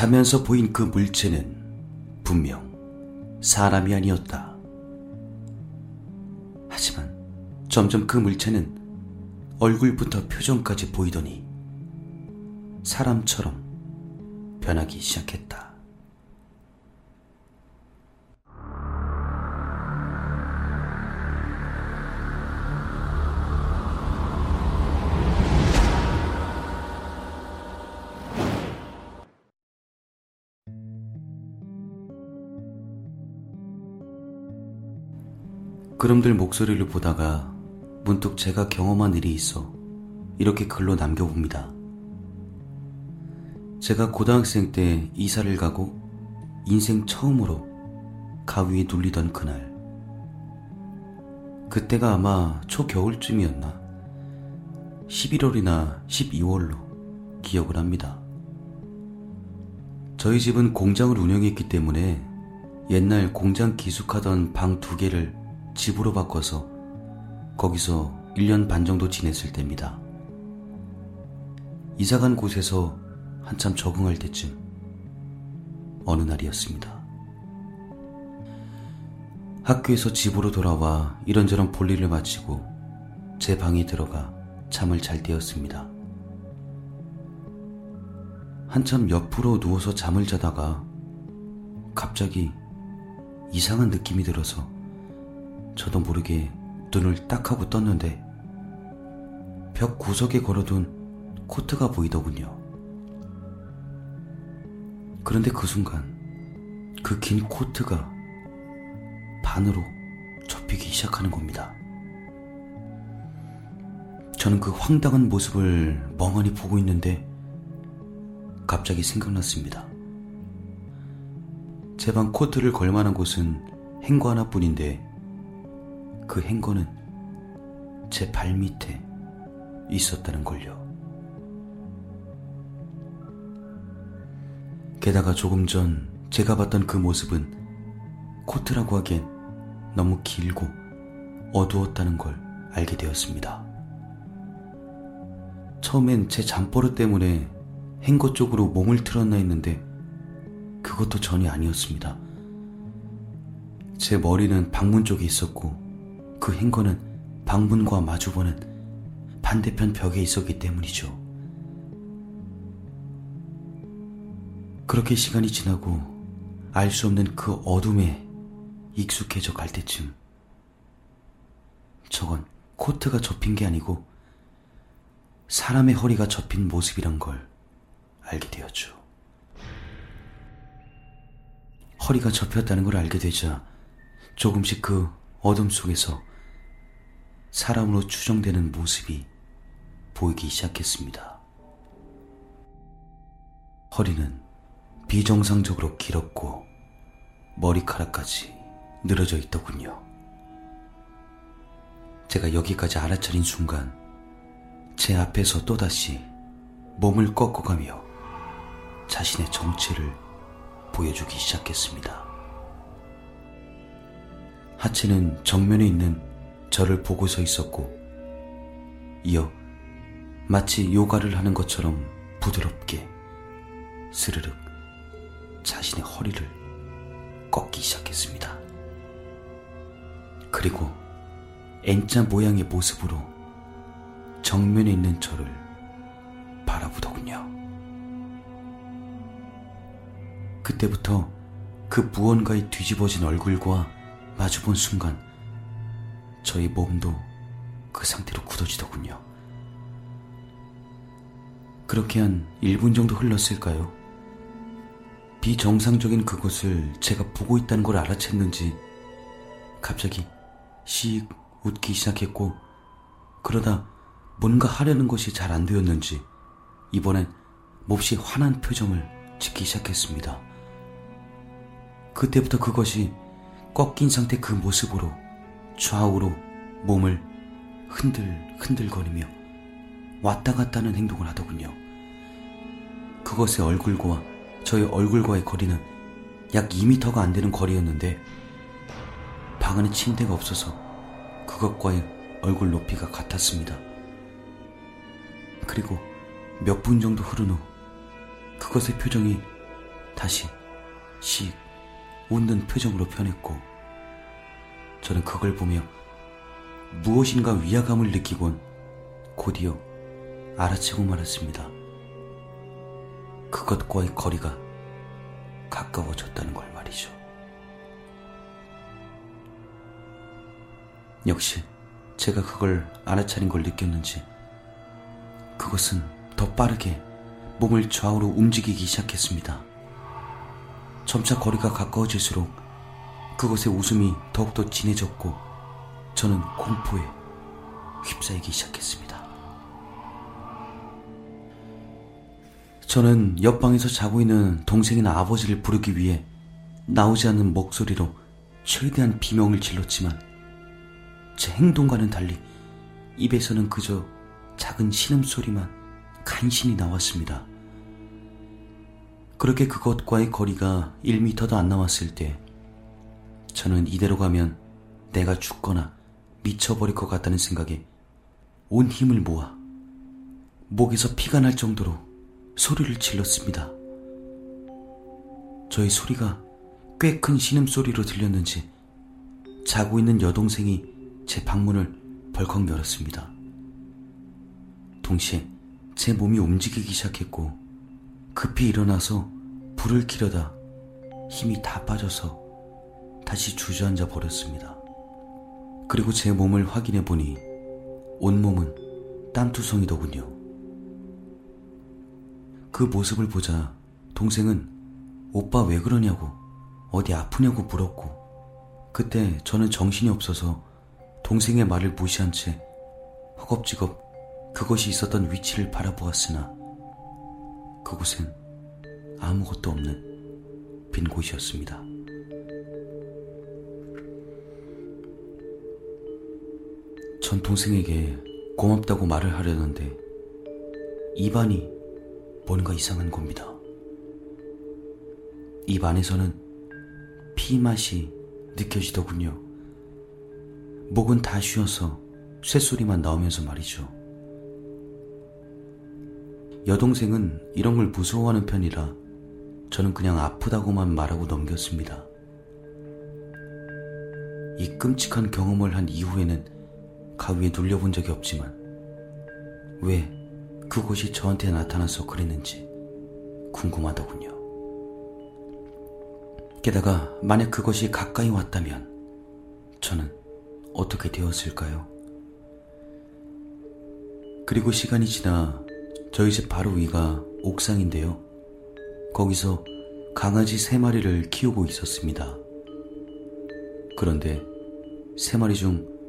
자면서 보인 그 물체는 분명 사람이 아니었다. 하지만 점점 그 물체는 얼굴부터 표정까지 보이더니 사람처럼 변하기 시작했다. 그럼들 목소리를 보다가 문득 제가 경험한 일이 있어 이렇게 글로 남겨봅니다. 제가 고등학생 때 이사를 가고 인생 처음으로 가위에 눌리던 그날. 그때가 아마 초겨울쯤이었나? 11월이나 12월로 기억을 합니다. 저희 집은 공장을 운영했기 때문에 옛날 공장 기숙하던 방 두 개를 집으로 바꿔서 거기서 1년 반 정도 지냈을 때입니다. 이사간 곳에서 한참 적응할 때쯤 어느 날이었습니다. 학교에서 집으로 돌아와 이런저런 볼일을 마치고 제 방에 들어가 잠을 잘 때였습니다. 한참 옆으로 누워서 잠을 자다가 갑자기 이상한 느낌이 들어서 저도 모르게 눈을 딱 하고 떴는데 벽 구석에 걸어둔 코트가 보이더군요. 그런데 그 순간 그 긴 코트가 반으로 접히기 시작하는 겁니다. 저는 그 황당한 모습을 멍하니 보고 있는데 갑자기 생각났습니다. 제 방 코트를 걸만한 곳은 행거 하나뿐인데 그 행거는 제 발밑에 있었다는 걸요. 게다가 조금 전 제가 봤던 그 모습은 코트라고 하기엔 너무 길고 어두웠다는 걸 알게 되었습니다. 처음엔 제 잠버릇 때문에 행거 쪽으로 몸을 틀었나 했는데 그것도 전혀 아니었습니다. 제 머리는 방문 쪽에 있었고 그 행거는 방문과 마주보는 반대편 벽에 있었기 때문이죠. 그렇게 시간이 지나고 알 수 없는 그 어둠에 익숙해져 갈 때쯤 저건 코트가 접힌 게 아니고 사람의 허리가 접힌 모습이란 걸 알게 되었죠. 허리가 접혔다는 걸 알게 되자 조금씩 그 어둠 속에서 사람으로 추정되는 모습이 보이기 시작했습니다. 허리는 비정상적으로 길었고 머리카락까지 늘어져 있더군요. 제가 여기까지 알아차린 순간 제 앞에서 또다시 몸을 꺾어가며 자신의 정체를 보여주기 시작했습니다. 하체는 정면에 있는 저를 보고 서 있었고, 이어 마치 요가를 하는 것처럼 부드럽게 스르륵 자신의 허리를 꺾기 시작했습니다. 그리고 N자 모양의 모습으로 정면에 있는 저를 바라보더군요. 그때부터 그 무언가의 뒤집어진 얼굴과 마주본 순간 저희 몸도 그 상태로 굳어지더군요. 그렇게 한 1분 정도 흘렀을까요? 비정상적인 그곳을 제가 보고 있다는 걸 알아챘는지 갑자기 씩 웃기 시작했고 그러다 뭔가 하려는 것이 잘 안 되었는지 이번엔 몹시 환한 표정을 짓기 시작했습니다. 그때부터 그것이 꺾인 상태 그 모습으로 좌우로 몸을 흔들 흔들거리며 왔다 갔다 하는 행동을 하더군요. 그것의 얼굴과 저의 얼굴과의 거리는 약 2미터가 안 되는 거리였는데 방 안에 침대가 없어서 그것과의 얼굴 높이가 같았습니다. 그리고 몇 분 정도 흐른 후 그것의 표정이 다시 씩 웃는 표정으로 변했고 저는 그걸 보며 무엇인가 위화감을 느끼곤 곧이어 알아채고 말았습니다. 그것과의 거리가 가까워졌다는 걸 말이죠. 역시 제가 그걸 알아차린 걸 느꼈는지 그것은 더 빠르게 몸을 좌우로 움직이기 시작했습니다. 점차 거리가 가까워질수록 그것의 웃음이 더욱더 진해졌고 저는 공포에 휩싸이기 시작했습니다. 저는 옆방에서 자고 있는 동생이나 아버지를 부르기 위해 나오지 않는 목소리로 최대한 비명을 질렀지만 제 행동과는 달리 입에서는 그저 작은 신음소리만 간신히 나왔습니다. 그렇게 그것과의 거리가 1미터도 안 남았을 때 저는 이대로 가면 내가 죽거나 미쳐버릴 것 같다는 생각에 온 힘을 모아 목에서 피가 날 정도로 소리를 질렀습니다. 저의 소리가 꽤 큰 신음소리로 들렸는지 자고 있는 여동생이 제 방문을 벌컥 열었습니다. 동시에 제 몸이 움직이기 시작했고 급히 일어나서 불을 켜려다 힘이 다 빠져서 다시 주저앉아 버렸습니다. 그리고 제 몸을 확인해 보니 온몸은 땀투성이더군요. 그 모습을 보자 동생은 오빠 왜 그러냐고 어디 아프냐고 물었고 그때 저는 정신이 없어서 동생의 말을 무시한 채 허겁지겁 그것이 있었던 위치를 바라보았으나 그곳엔 아무것도 없는 빈 곳이었습니다. 전 동생에게 고맙다고 말을 하려는데 입안이 뭔가 이상한 겁니다. 입 안에서는 피 맛이 느껴지더군요. 목은 다 쉬어서 쇳소리만 나오면서 말이죠. 여동생은 이런 걸 무서워하는 편이라 저는 그냥 아프다고만 말하고 넘겼습니다. 이 끔찍한 경험을 한 이후에는 가위에 눌려본 적이 없지만 왜 그곳이 저한테 나타나서 그랬는지 궁금하더군요. 게다가 만약 그것이 가까이 왔다면 저는 어떻게 되었을까요? 그리고 시간이 지나 저희 집 바로 위가 옥상인데요. 거기서 강아지 세 마리를 키우고 있었습니다. 그런데 세 마리 중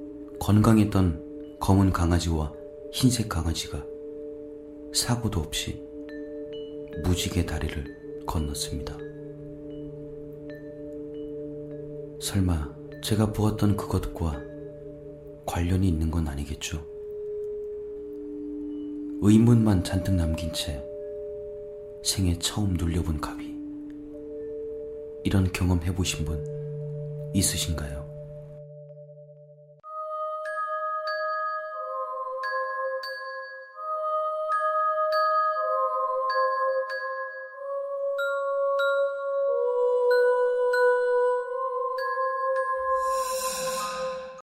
건강했던 검은 강아지와 흰색 강아지가 사고도 없이 무지개 다리를 건넜습니다. 설마 제가 보았던 그것과 관련이 있는 건 아니겠죠? 의문만 잔뜩 남긴 채 생애 처음 눌려본 가위. 이런 경험 해보신 분 있으신가요?